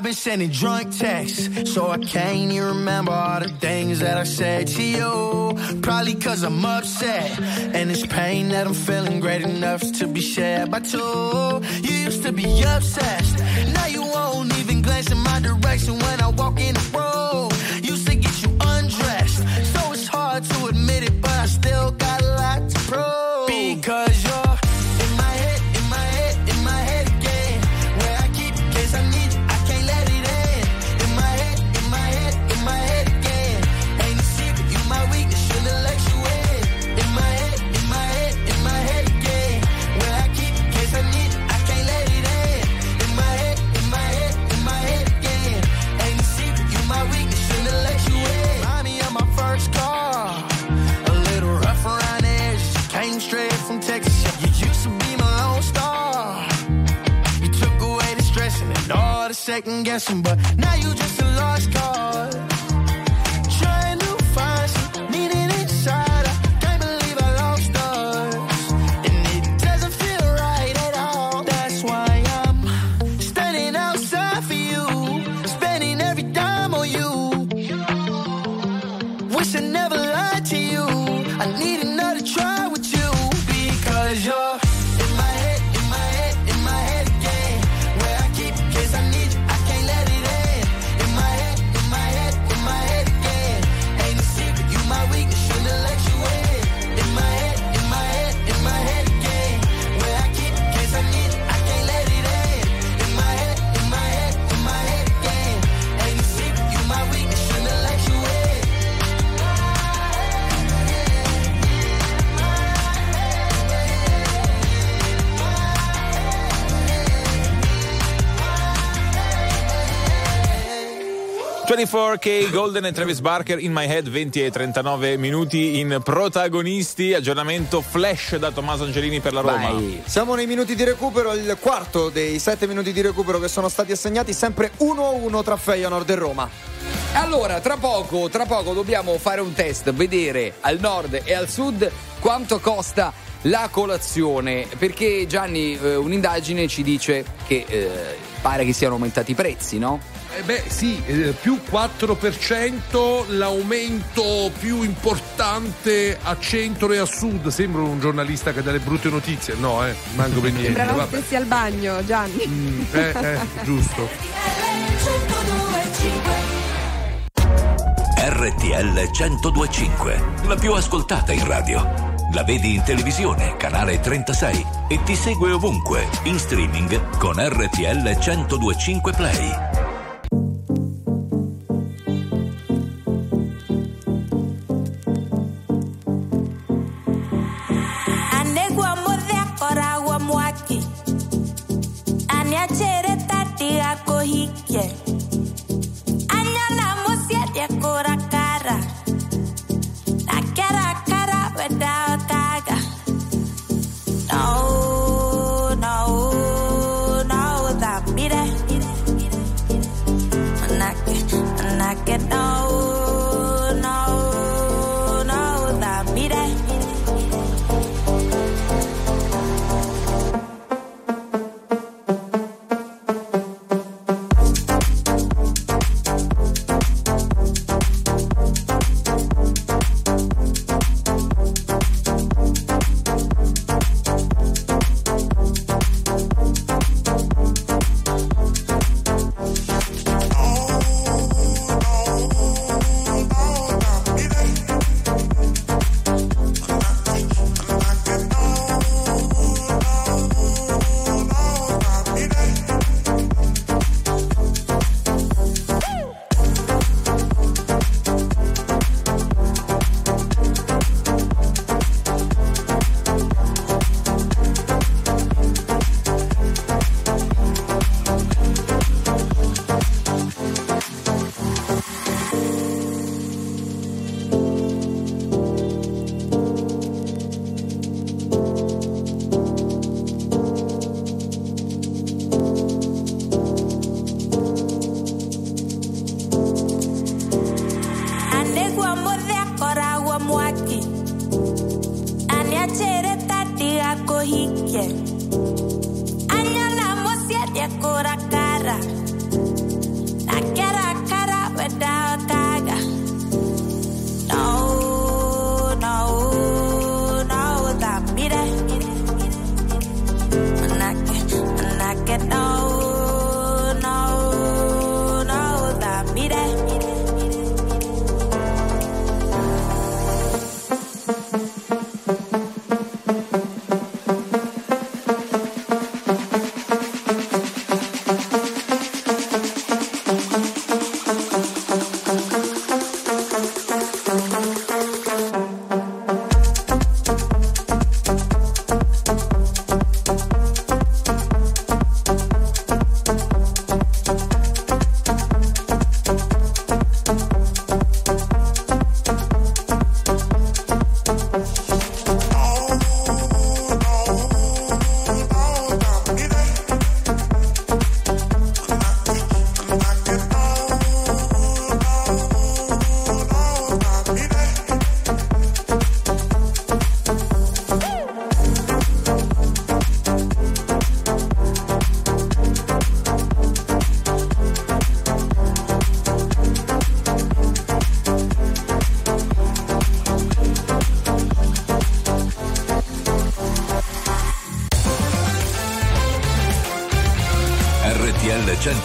I've been sending drunk texts, so I can't even remember all the things that I said to you. Probably cause I'm upset, and it's pain that I'm feeling great enough to be shared by two. You used to be obsessed, now you won't even glance in my direction when I walk in the room. Second guessing, but now you just a lost cause. 24K Golden e Travis Barker in My Head 20 e 39 minuti in protagonisti aggiornamento flash da Tommaso Angelini per la Roma Siamo nei minuti di recupero, il quarto dei sette minuti di recupero che sono stati assegnati, sempre 1-1 tra Feyenoord e Roma. Allora, tra poco, tra poco dobbiamo fare un test, vedere al nord e al sud quanto costa la colazione, perché Gianni eh, un'indagine ci dice che eh, pare che siano aumentati i prezzi, no? Eh beh sì, eh, più 4%, l'aumento più importante a centro e a sud. Sembra un giornalista che dà le brutte notizie. No, eh, manco per niente. Sembrava stessi al bagno, Gianni. Eh, eh, giusto. RTL 1025, la più ascoltata in radio. La vedi in televisione, canale 36 e ti segue ovunque, in streaming con RTL 1025 Play.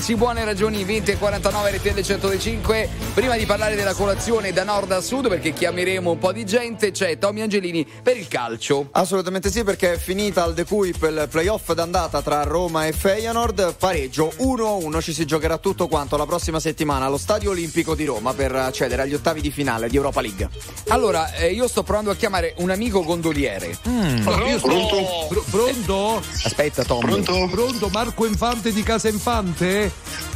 15 buone ragioni 20 e 49 RTL 105 Prima di parlare della colazione da nord a sud, perché chiameremo un po' di gente, c'è Tommy Angelini per il calcio. Assolutamente sì, perché è finita al De Kuip il playoff d'andata tra Roma e Feyenoord. Pareggio 1-1. Ci si giocherà tutto quanto la prossima settimana allo Stadio Olimpico di Roma per accedere agli ottavi di finale di Europa League. Allora, eh, io sto provando a chiamare un amico gondoliere. Allora, io sto- Pronto? Pr- pronto? Aspetta, Tommy. Pronto? Pronto, Marco Infante di Casa Infante?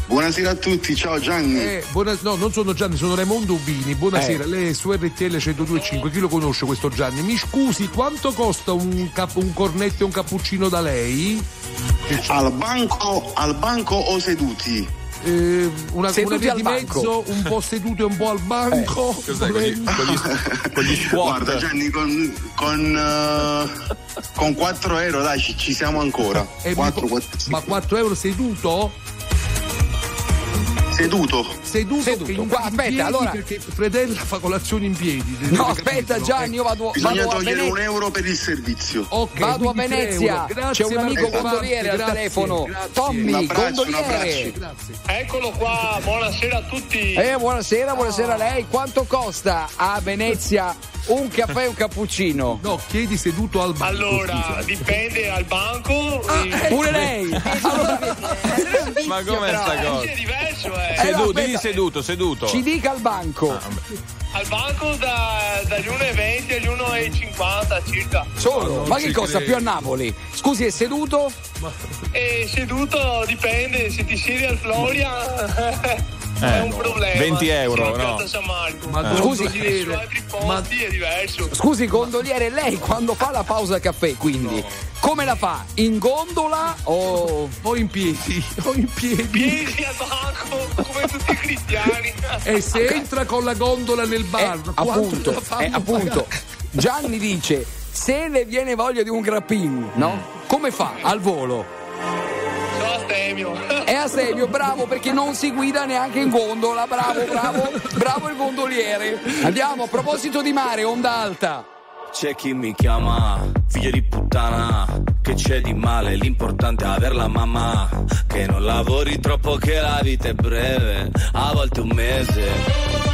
Buonasera a tutti, ciao Gianni. Eh, buona- no, non sono Gianni, sono Raimondo Ubini. Buonasera, Eh. lei è su RTL 102.5. Chi lo conosce questo Gianni? Mi scusi, quanto costa un, cap- un cornetto e un cappuccino da lei? Al banco, al banco o seduti? Eh, una, Seduti una via al di banco. mezzo, un po' seduto e un po' al banco. Cos'è, con gli- con gli- con gli Guarda Gianni, con, con, eh, con 4 euro dai, ci, ci siamo ancora. Eh, mi 4, po- 4, Ma 4 euro seduto? Seduto. Seduto, Seduto. Qua, aspetta, piedi, allora- Perché Fredella fa colazione in piedi. No, aspetta capito? Gianni, io vado, Bisogna vado a togliere Venezia. un euro per il servizio. Ok, Vado a Venezia. Grazie, c'è un amico Marco gondoliere al Infante, telefono. grazie, Tommy, Un abbraccio, un gondoliere. Eccolo qua, buonasera a tutti. Eh, buonasera, buonasera a lei. Quanto costa a Venezia un caffè e un cappuccino? No, chiedi seduto al banco. Allora, dipende al banco. e- Pure lei. Ma com'è sta Eh, cosa? È diverso, eh. Eh, no, Seduto, seduto, seduto. Ci dica al banco. Ah, Al banco da, dagli 1,20 agli 1,50 circa. Solo? Ma che costa più a Napoli? Scusi, è seduto? E seduto dipende, se ti siedi al Floria è un problema. 20 euro, no? Piazza San Marco. Ma Eh, scusi- posti è diverso. Scusi, gondoliere, lei quando fa la pausa caffè, quindi, come la fa? In gondola o... O in piedi, o in piedi. Piedi al banco come tutti i cristiani. E se entra con la gondola nel bar, Eh, appunto, eh, appunto. Gianni dice, se le viene voglia di un grappin, no? Come fa? Al volo. Astemio. È a serio, bravo perché non si guida neanche in gondola, bravo, bravo, bravo il gondoliere. Andiamo, a proposito di mare, onda alta. C'è chi mi chiama figlio di puttana Che c'è di male, l'importante è averla mamma Che non lavori troppo che la vita è breve A volte un mese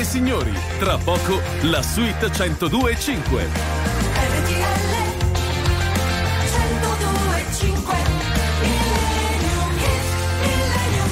e signori, tra poco la suite 102 e 5. RTL 102.5 Millennium Hit, Millennium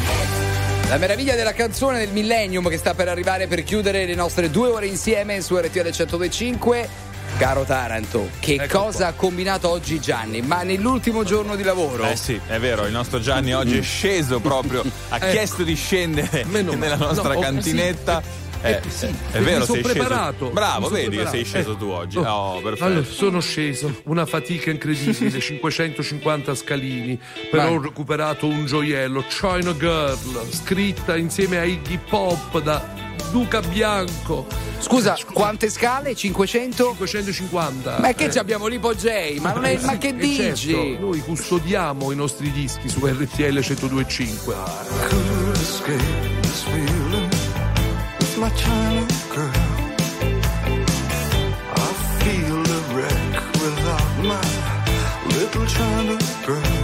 Hit. La meraviglia della canzone del Millennium che sta per arrivare per chiudere le nostre due ore insieme su RTL 1025. Caro Taranto, che cosa ha combinato oggi Gianni? Ma nell'ultimo giorno di lavoro? Eh sì, è vero, il nostro Gianni oggi è sceso proprio, ha Ecco. chiesto di scendere nella nostra No, oh, cantinetta. sì. Eh, Eh, sì. È Mi vero, sono sei sceso. preparato. Bravo, Mi vedi che sei preparato. sceso Eh. tu oggi. Oh. Oh, perfetto. Allora, sono sceso, una fatica incredibile, 550 scalini, però Ma- ho recuperato un gioiello, China Girl, scritta insieme a Iggy Pop da Duca Bianco. Scusa, quante scale? 500? 550. Ma che Eh. ci abbiamo l'ipogei? Ma, non è, Eh ma sì, che e dici? certo, noi custodiamo i nostri dischi su RTL 1025. My China girl. I feel a wreck without my little China girl.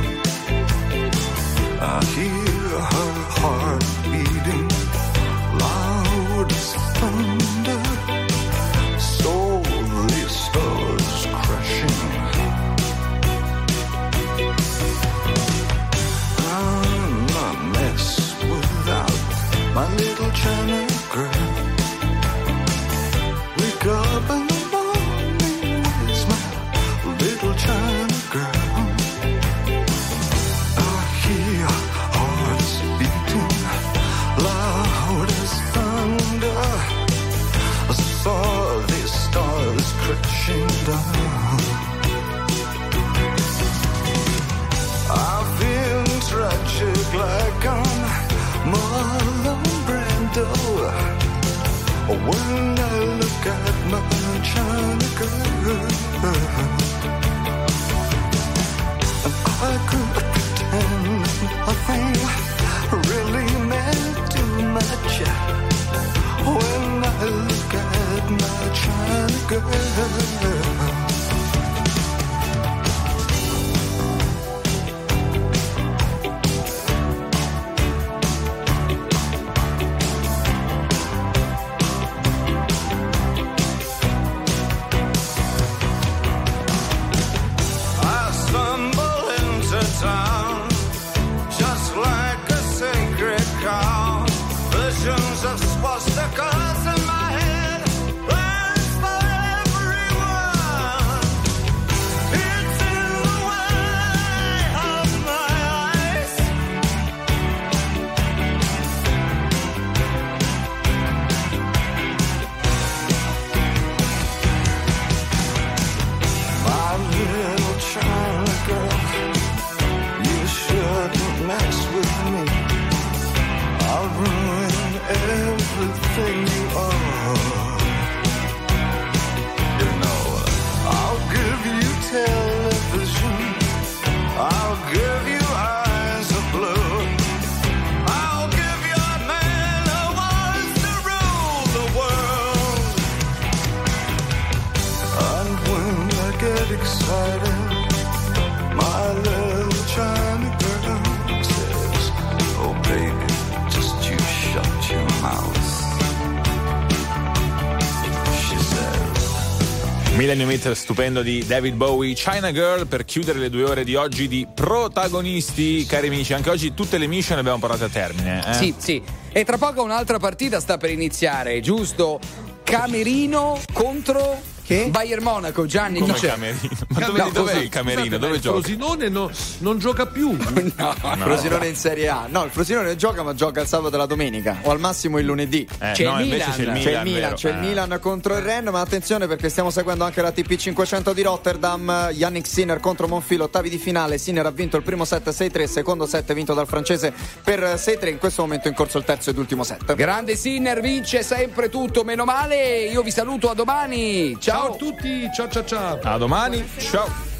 Saw these stars crashing down. I've been tragic like I'm Marlon Brando. When I look at my China girl, Millennium Hit stupendo di David Bowie, China Girl, per chiudere le due ore di oggi di protagonisti, cari amici. Anche oggi tutte le mission le abbiamo portate a termine. eh? Sì, sì. E tra poco un'altra partita sta per iniziare, giusto? Camerino contro Che? Bayern Monaco, Gianni, Come chi c'è? camerino? Ma No, dove, no, dov'è il camerino? Dove il gioca? Frosinone no- non gioca più. Il Frosinone in Serie A. No, il Frosinone gioca, ma gioca il sabato e la domenica. O al massimo il lunedì. Eh, C'è no, il Milan. c'è il Milan. C'è il Milan, c'è il. Milan contro il Ren, ma attenzione perché stiamo seguendo anche la TP 500 di Rotterdam. Yannick Sinner contro Monfilo, ottavi di finale. Sinner ha vinto il primo set 6-3, secondo set vinto dal francese per 6-3. In questo momento in corso il terzo ed ultimo set. Grande Sinner vince sempre tutto, meno male. Io vi saluto a domani. Ciao Ciao. a tutti, ciao ciao ciao. A domani, ciao.